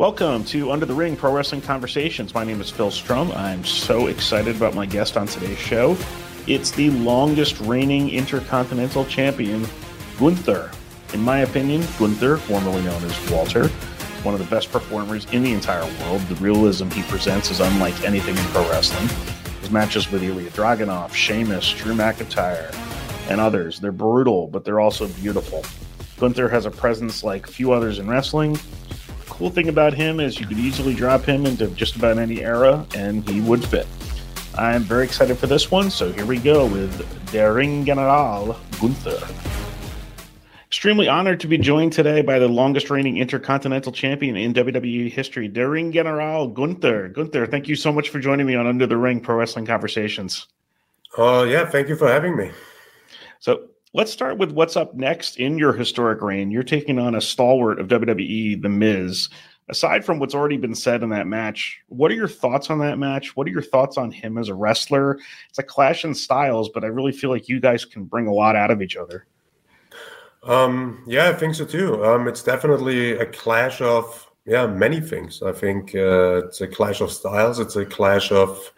Welcome to Under the Ring Pro Wrestling Conversations. My name is Phil Strum. I'm so excited about my guest on today's show. It's the longest reigning Intercontinental Champion, Gunther. In my opinion, Gunther, formerly known as Walter, one of the best performers in the entire world. The realism he presents is unlike anything in pro wrestling. His matches with Ilya Dragunov, Sheamus, Drew McIntyre, and others, they're brutal, but they're also beautiful. Gunther has a presence like few others in wrestling cool thing about him is you could easily drop him into just about any era and he would fit. I'm very excited for this one, so here we go with Der Ring General Gunther. Extremely honored to be joined today by the longest reigning intercontinental champion in WWE history, Der Ring General Gunther. Gunther, thank you so much for joining me on Under the Ring Pro Wrestling Conversations. Oh, uh, yeah, thank you for having me. So, let's start with what's up next in your historic reign. You're taking on a stalwart of WWE, The Miz. Aside from what's already been said in that match, what are your thoughts on that match? What are your thoughts on him as a wrestler? It's a clash in styles, but I really feel like you guys can bring a lot out of each other. Um, yeah, I think so too. Um, it's definitely a clash of yeah many things. I think uh, it's a clash of styles. It's a clash of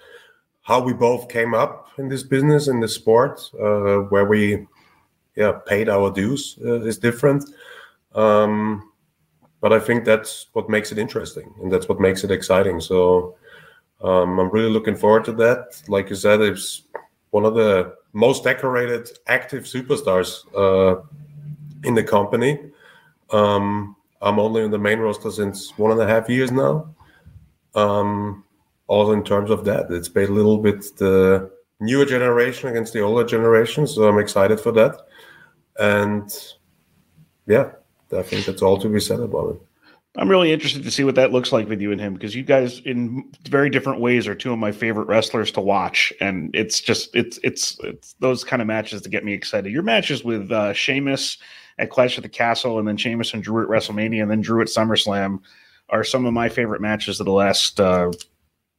how we both came up in this business in the sport, uh, where we yeah paid our dues uh, is different. Um, but I think that's what makes it interesting and that's what makes it exciting. So um, I'm really looking forward to that. Like you said, it's one of the most decorated active superstars uh, in the company. Um, I'm only in the main roster since one and a half years now. Um, also, in terms of that, it's been a little bit the newer generation against the older generation. So I'm excited for that. And yeah, I think that's all to be said about it. I'm really interested to see what that looks like with you and him because you guys, in very different ways, are two of my favorite wrestlers to watch, and it's just it's it's it's those kind of matches that get me excited. Your matches with uh, Sheamus at Clash of the Castle, and then Sheamus and Drew at WrestleMania, and then Drew at SummerSlam, are some of my favorite matches of the last uh,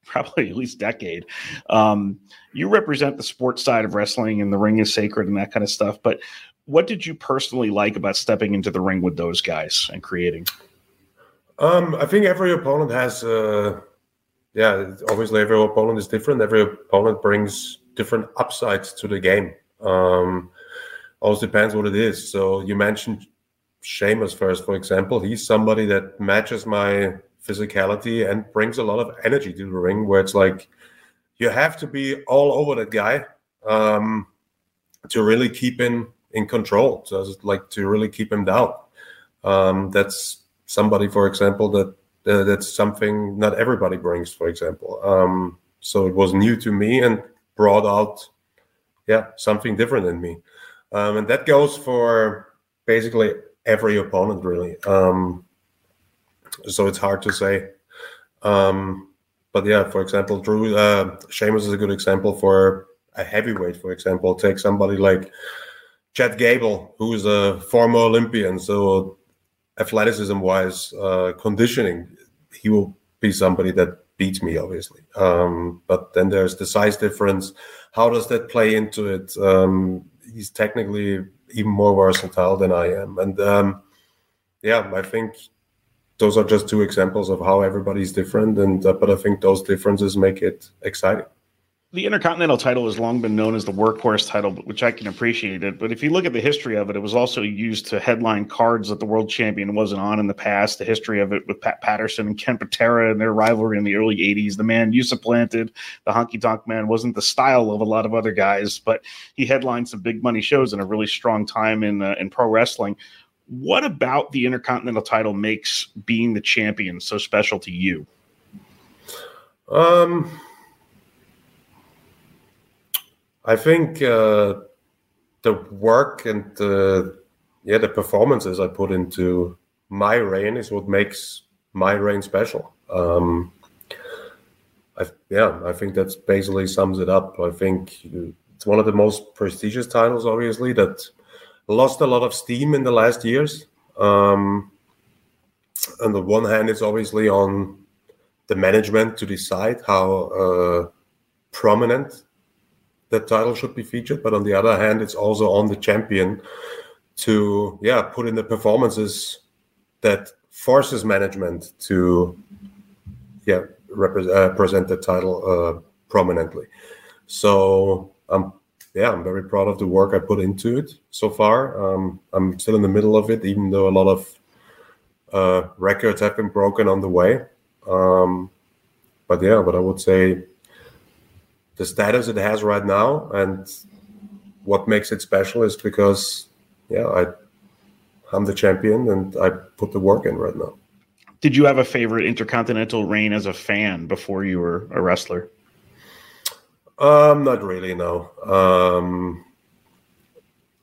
probably at least decade. Um, you represent the sports side of wrestling, and the ring is sacred and that kind of stuff. But what did you personally like about stepping into the ring with those guys and creating? Um, I think every opponent has, uh, yeah, obviously every opponent is different. Every opponent brings different upsides to the game. Um, also depends what it is. So you mentioned Sheamus first, for example. He's somebody that matches my physicality and brings a lot of energy to the ring, where it's like you have to be all over that guy um, to really keep him in control. So like to really keep him down. Um, that's somebody, for example, that uh, that's something not everybody brings. For example, um, so it was new to me and brought out, yeah, something different in me, um, and that goes for basically every opponent, really. Um, so it's hard to say. Um, but yeah, for example, Drew uh, Sheamus is a good example for a heavyweight. For example, take somebody like Chad Gable, who is a former Olympian, so athleticism wise, uh, conditioning, he will be somebody that beats me, obviously. Um, but then there's the size difference. How does that play into it? Um, he's technically even more versatile than I am. And um, yeah, I think those are just two examples of how everybody's different. And uh, but I think those differences make it exciting the Intercontinental title has long been known as the workhorse title, which I can appreciate it. But if you look at the history of it, it was also used to headline cards that the world champion wasn't on in the past. The history of it with Pat Patterson and Ken Patera and their rivalry in the early 80s. The man you supplanted, the honky tonk man, wasn't the style of a lot of other guys, but he headlined some big money shows in a really strong time in, uh, in pro wrestling. What about the Intercontinental title makes being the champion so special to you? Um, I think uh, the work and the yeah the performances I put into my reign is what makes my reign special. Um, I, yeah, I think that's basically sums it up. I think it's one of the most prestigious titles, obviously, that lost a lot of steam in the last years. Um, on the one hand, it's obviously on the management to decide how uh, prominent that title should be featured. But on the other hand, it's also on the champion to yeah put in the performances that forces management to yeah represent uh, the title uh, prominently. So I'm yeah I'm very proud of the work I put into it so far. Um, I'm still in the middle of it, even though a lot of uh, records have been broken on the way. Um, but yeah, but I would say the status it has right now and what makes it special is because yeah I I'm the champion and I put the work in right now. Did you have a favorite intercontinental reign as a fan before you were a wrestler? Um, not really. No. Um,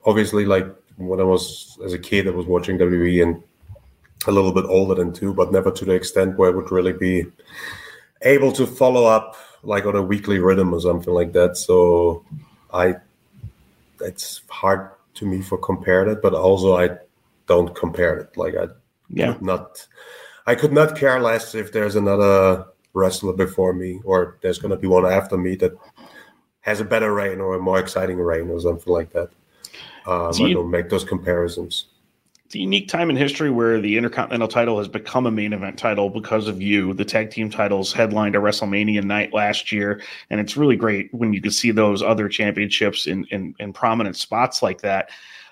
obviously, like when I was as a kid, I was watching WWE and a little bit older than two, but never to the extent where I would really be able to follow up like on a weekly rhythm or something like that. So I, it's hard to me for compare that, but also I don't compare it. Like I yeah. could not, I could not care less if there's another wrestler before me or there's going to be one after me that has a better reign or a more exciting reign or something like that. Um, you, I don't make those comparisons it's a unique time in history where the Intercontinental title has become a main event title because of you. The tag team titles headlined a WrestleMania night last year, and it's really great when you can see those other championships in in, in prominent spots like that.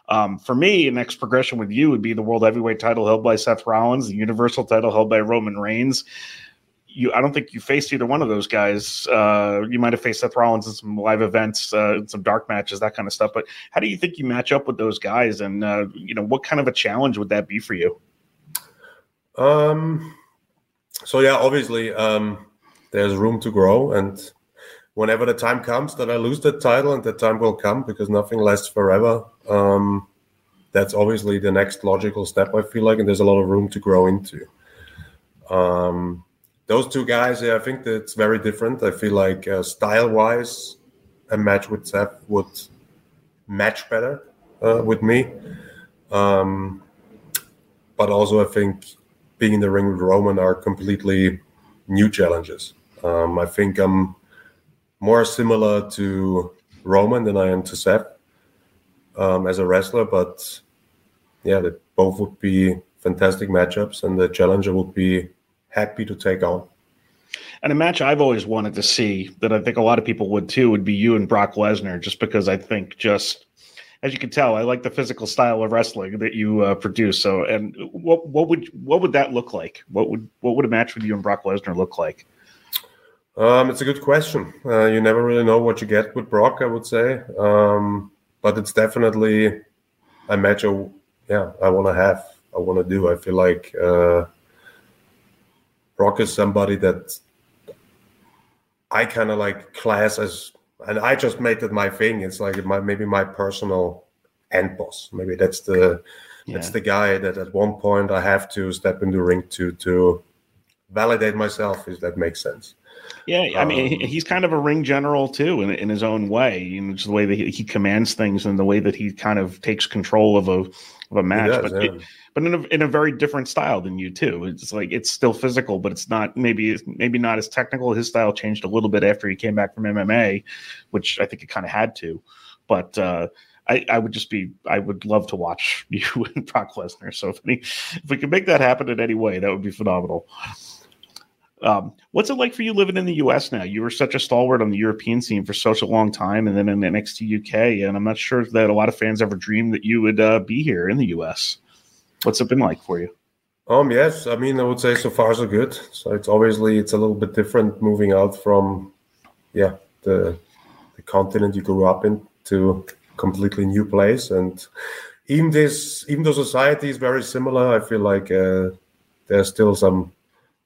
Um, for me, next progression with you would be the World Heavyweight title held by Seth Rollins, the Universal title held by Roman Reigns you I don't think you faced either one of those guys. Uh, you might have faced Seth Rollins in some live events, uh, some dark matches, that kind of stuff. But how do you think you match up with those guys? And uh, you know, what kind of a challenge would that be for you? Um. So yeah, obviously, um, there's room to grow, and whenever the time comes that I lose the title, and that time will come because nothing lasts forever. Um, that's obviously the next logical step. I feel like, and there's a lot of room to grow into. Um, those two guys, yeah, I think that's very different. I feel like uh, style wise, a match with Seth would match better uh, with me. Um, but also, I think being in the ring with Roman are completely new challenges. Um, I think I'm more similar to Roman than I am to Seth um, as a wrestler, but yeah, they both would be fantastic matchups, and the challenger would be happy to take on. And a match I've always wanted to see that I think a lot of people would too would be you and Brock Lesnar, just because I think just as you can tell, I like the physical style of wrestling that you uh, produce. So, and what what would what would that look like? What would what would a match with you and Brock Lesnar look like? Um, it's a good question. Uh, you never really know what you get with Brock, I would say, um, but it's definitely a match. I, yeah, I want to have. I want to do. I feel like. Uh, Brock is somebody that I kind of like class as, and I just made it my thing. It's like my maybe my personal end boss. Maybe that's the yeah. that's the guy that at one point I have to step in the ring to to validate myself. If that makes sense. Yeah, I mean, um, he's kind of a ring general too, in, in his own way. You know, just the way that he, he, commands things and the way that he kind of takes control of a of a match. Does, but yeah. it, but in a, in a very different style than you too. It's like it's still physical, but it's not maybe maybe not as technical. His style changed a little bit after he came back from MMA, which I think it kind of had to. But uh, I, I, would just be I would love to watch you and Brock Lesnar. So if any if we could make that happen in any way, that would be phenomenal. Um, what's it like for you living in the U.S. now? You were such a stalwart on the European scene for such a long time, and then in NXT UK, and I'm not sure that a lot of fans ever dreamed that you would uh, be here in the U.S. What's it been like for you? Um, yes, I mean, I would say so far so good. So it's obviously it's a little bit different moving out from, yeah, the the continent you grew up in to completely new place, and even this, even though society is very similar, I feel like uh, there's still some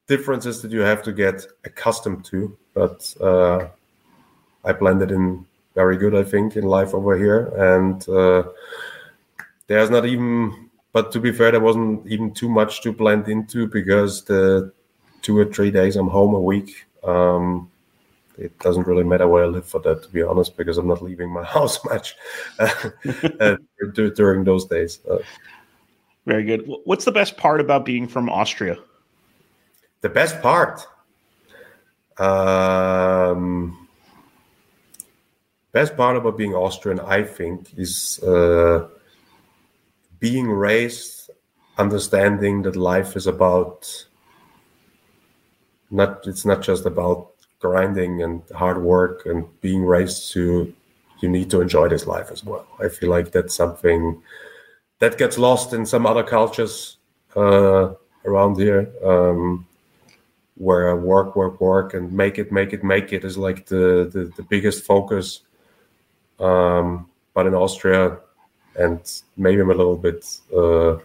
differences that you have to get accustomed to. But uh, I blended in very good, I think, in life over here, and uh, there's not even but to be fair, there wasn't even too much to blend into because the two or three days I'm home a week. Um, it doesn't really matter where I live for that, to be honest, because I'm not leaving my house much uh, during those days. Uh, Very good. What's the best part about being from Austria? The best part, um, best part about being Austrian, I think, is uh, being raised understanding that life is about not it's not just about grinding and hard work and being raised to you need to enjoy this life as well. I feel like that's something that gets lost in some other cultures uh, around here. Um, where work work work and make it make it make it is like the the, the biggest focus um, but in austria and maybe i'm a little bit uh,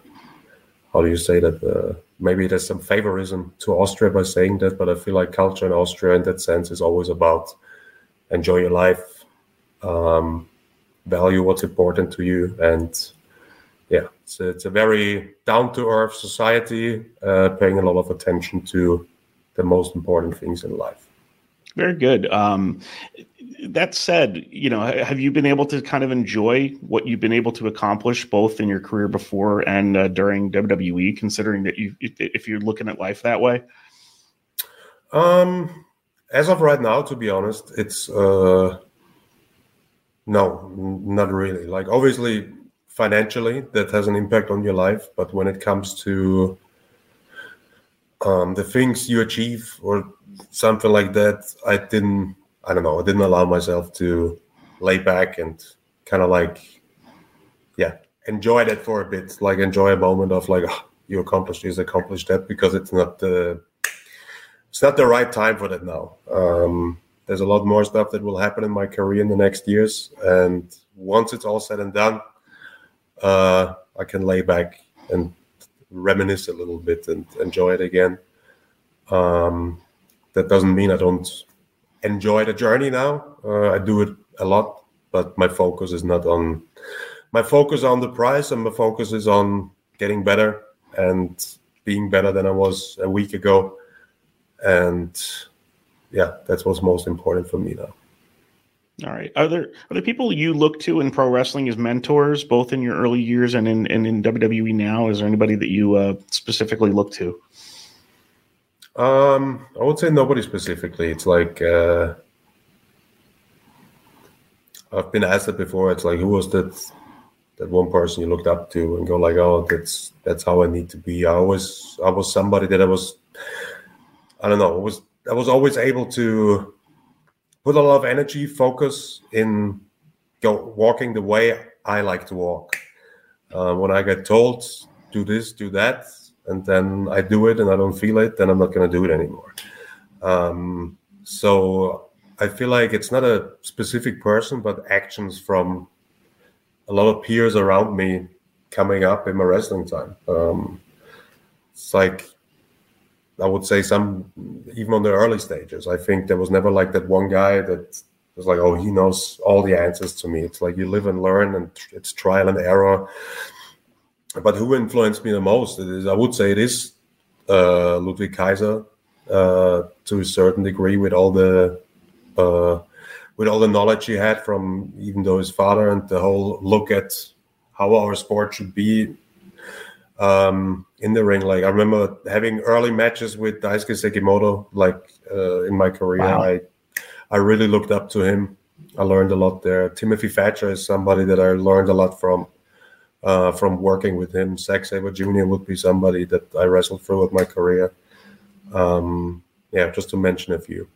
how do you say that uh, maybe there's some favorism to Austria by saying that, but I feel like culture in Austria, in that sense, is always about enjoy your life, um, value what's important to you, and yeah, it's a, it's a very down to earth society, uh, paying a lot of attention to the most important things in life. Very good. Um, that said, you know, have you been able to kind of enjoy what you've been able to accomplish both in your career before and uh, during WWE? Considering that you, if you're looking at life that way. Um, as of right now, to be honest, it's uh, no, not really. Like obviously, financially, that has an impact on your life, but when it comes to um, the things you achieve or something like that, I didn't I don't know, I didn't allow myself to lay back and kind of like, yeah, enjoy that for a bit, like enjoy a moment of like, oh, you accomplished this, accomplished that, because it's not the, it's not the right time for that now. Um, there's a lot more stuff that will happen in my career in the next years, and once it's all said and done, uh, I can lay back and reminisce a little bit and enjoy it again. Um, that doesn't mean I don't enjoy the journey now. Uh, I do it a lot, but my focus is not on my focus on the price, and my focus is on getting better and being better than I was a week ago. And yeah, that's what's most important for me now. All right. Are there are there people you look to in pro wrestling as mentors, both in your early years and in and in WWE now? Is there anybody that you uh, specifically look to? Um, I would say nobody specifically. It's like uh, I've been asked it before. It's like who was that that one person you looked up to and go like, oh, that's that's how I need to be. I was I was somebody that I was I don't know. I was I was always able to put a lot of energy, focus in go walking the way I like to walk. Uh, when I get told do this, do that, and then I do it and I don't feel it, then I'm not going to do it anymore. Um, so I feel like it's not a specific person, but actions from a lot of peers around me coming up in my wrestling time. Um, it's like I would say some even on the early stages. I think there was never like that one guy that was like, oh, he knows all the answers to me. It's like you live and learn, and it's trial and error but who influenced me the most? It is, I would say it is uh, Ludwig Kaiser uh, to a certain degree with all the uh, with all the knowledge he had from even though his father and the whole look at how our sport should be um, in the ring. Like I remember having early matches with Daisuke Sekimoto, like uh, in my career. Wow. I I really looked up to him. I learned a lot there. Timothy Thatcher is somebody that I learned a lot from uh, from working with him. Zack Sabre Jr. would be somebody that I wrestled through with my career. Um, yeah, just to mention a few.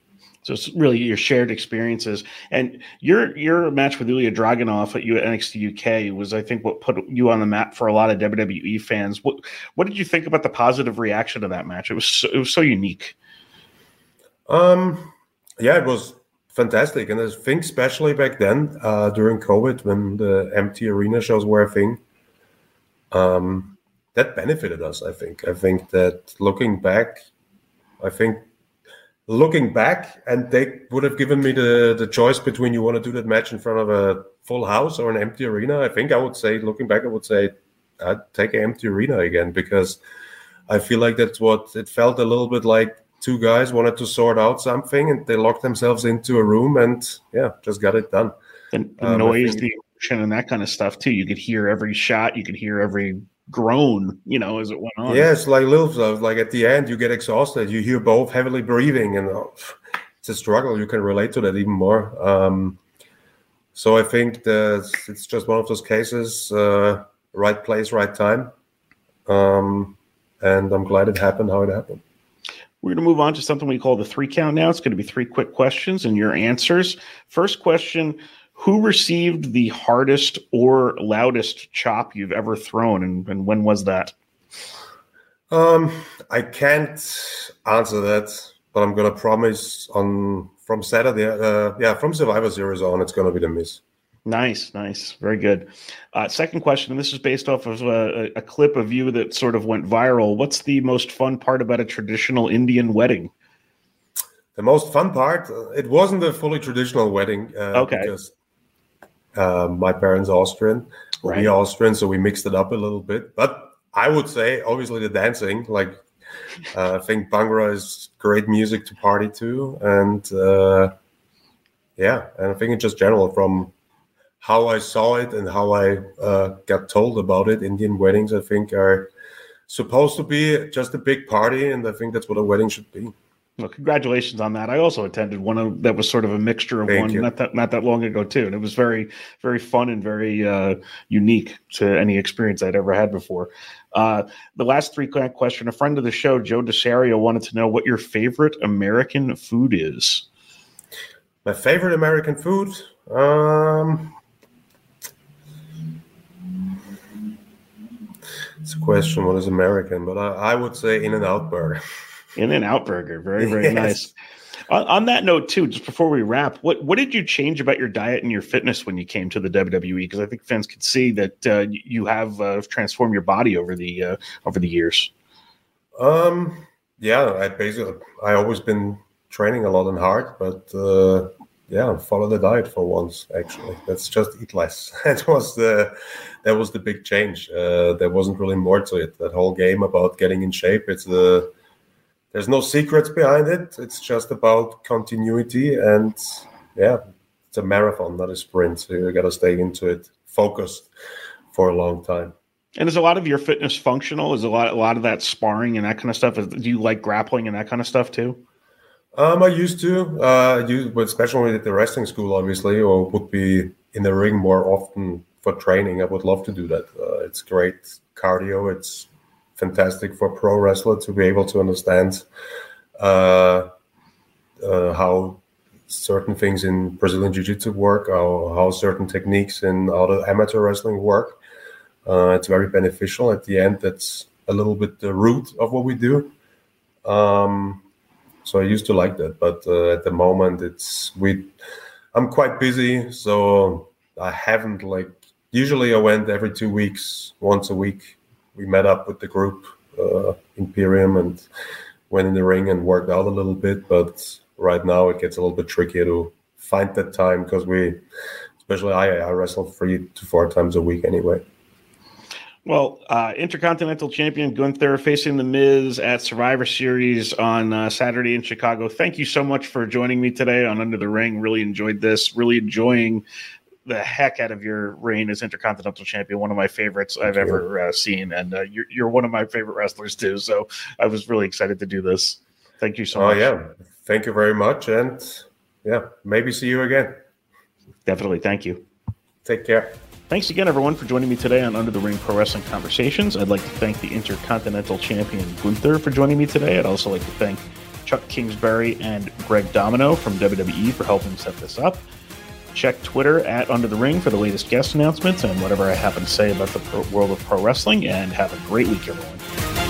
So it's really your shared experiences, and your your match with Ilya Dragunov at NXT UK was, I think, what put you on the map for a lot of WWE fans. What what did you think about the positive reaction to that match? It was so, it was so unique. Um, yeah, it was fantastic, and I think especially back then uh, during COVID when the empty arena shows were a thing, um, that benefited us. I think. I think that looking back, I think looking back, and they would have given me the the choice between you want to do that match in front of a full house or an empty arena. I think I would say, looking back, I would say I'd take an empty arena again because I feel like that's what it felt a little bit like. Two guys wanted to sort out something, and they locked themselves into a room, and yeah, just got it done. And the um, noise, the emotion, and that kind of stuff too. You could hear every shot, you could hear every groan, you know, as it went on. Yeah, it's like little stuff. Like at the end, you get exhausted. You hear both heavily breathing, and oh, it's a struggle. You can relate to that even more. Um, so I think that it's just one of those cases, uh, right place, right time. Um, and I'm glad it happened how it happened. We're going to move on to something we call the three count now. It's going to be three quick questions and your answers. First question Who received the hardest or loudest chop you've ever thrown, and, and when was that? Um, I can't answer that, but I'm going to promise on from Saturday, uh, yeah, from Survivor Series on, it's going to be the Miz. Nice, nice, very good. Uh, second question, and this is based off of a, a, clip of you that sort of went viral. What's the most fun part about a traditional Indian wedding? The most fun part, uh, it wasn't a fully traditional wedding. Uh, okay. Because uh, my parents Austrian, right. we Austrian, so we mixed it up a little bit. But I would say, obviously, the dancing, like uh, I think Bhangra is great music to party to, and uh, yeah, and I think in just general from how I saw it and how I uh, got told about it. Indian weddings, I think, are supposed to be just a big party, and I think that's what a wedding should be. Well, congratulations on that. I also attended one of that was sort of a mixture of Thank one you. not that not that long ago too, and it was very very fun and very uh, unique to any experience I'd ever had before. Uh, the last three question: A friend of the show, Joe Desario, wanted to know what your favorite American food is. My favorite American food. Um, It's a question what is American, but I, I would say In and Out Burger. In and Out Burger, very very yes. nice. On, on, that note, too, just before we wrap, what what did you change about your diet and your fitness when you came to the WWE? Because I think fans could see that uh, you have uh, transformed your body over the uh, over the years. Um. Yeah, I basically I always been training a lot and hard, but uh, yeah, follow the diet for once. Actually, let's just eat less. that was the that was the big change. Uh, there wasn't really more to it. That whole game about getting in shape. It's the there's no secrets behind it. It's just about continuity and yeah, it's a marathon, not a sprint. So you got to stay into it, focused for a long time. And is a lot of your fitness functional? Is a lot a lot of that sparring and that kind of stuff? Do you like grappling and that kind of stuff too? Um, I used to, uh, but especially at the wrestling school, obviously, or would be in the ring more often for training. I would love to do that. Uh, it's great cardio. It's fantastic for pro wrestler to be able to understand uh, uh, how certain things in Brazilian Jiu-Jitsu work, how, how certain techniques in other amateur wrestling work. Uh, it's very beneficial. At the end, that's a little bit the root of what we do. Um, so I used to like that, but uh, at the moment it's we. I'm quite busy, so I haven't like. Usually I went every two weeks, once a week. We met up with the group, uh, Imperium, and went in the ring and worked out a little bit. But right now it gets a little bit trickier to find that time because we, especially I, I wrestle three to four times a week anyway. Well, uh, Intercontinental Champion Gunther facing The Miz at Survivor Series on uh, Saturday in Chicago. Thank you so much for joining me today on Under the Ring. Really enjoyed this. Really enjoying the heck out of your reign as Intercontinental Champion. One of my favorites Thank I've you. ever uh, seen, and uh, you're you're one of my favorite wrestlers too. So I was really excited to do this. Thank you so oh, much. Oh yeah, thank you very much, and yeah, maybe see you again. Definitely. Thank you. Take care. Thanks again, everyone, for joining me today on Under the Ring Pro Wrestling Conversations. I'd like to thank the Intercontinental Champion Gunther for joining me today. I'd also like to thank Chuck Kingsbury and Greg Domino from WWE for helping set this up. Check Twitter at Under the Ring for the latest guest announcements and whatever I happen to say about the world of pro wrestling. And have a great week, everyone.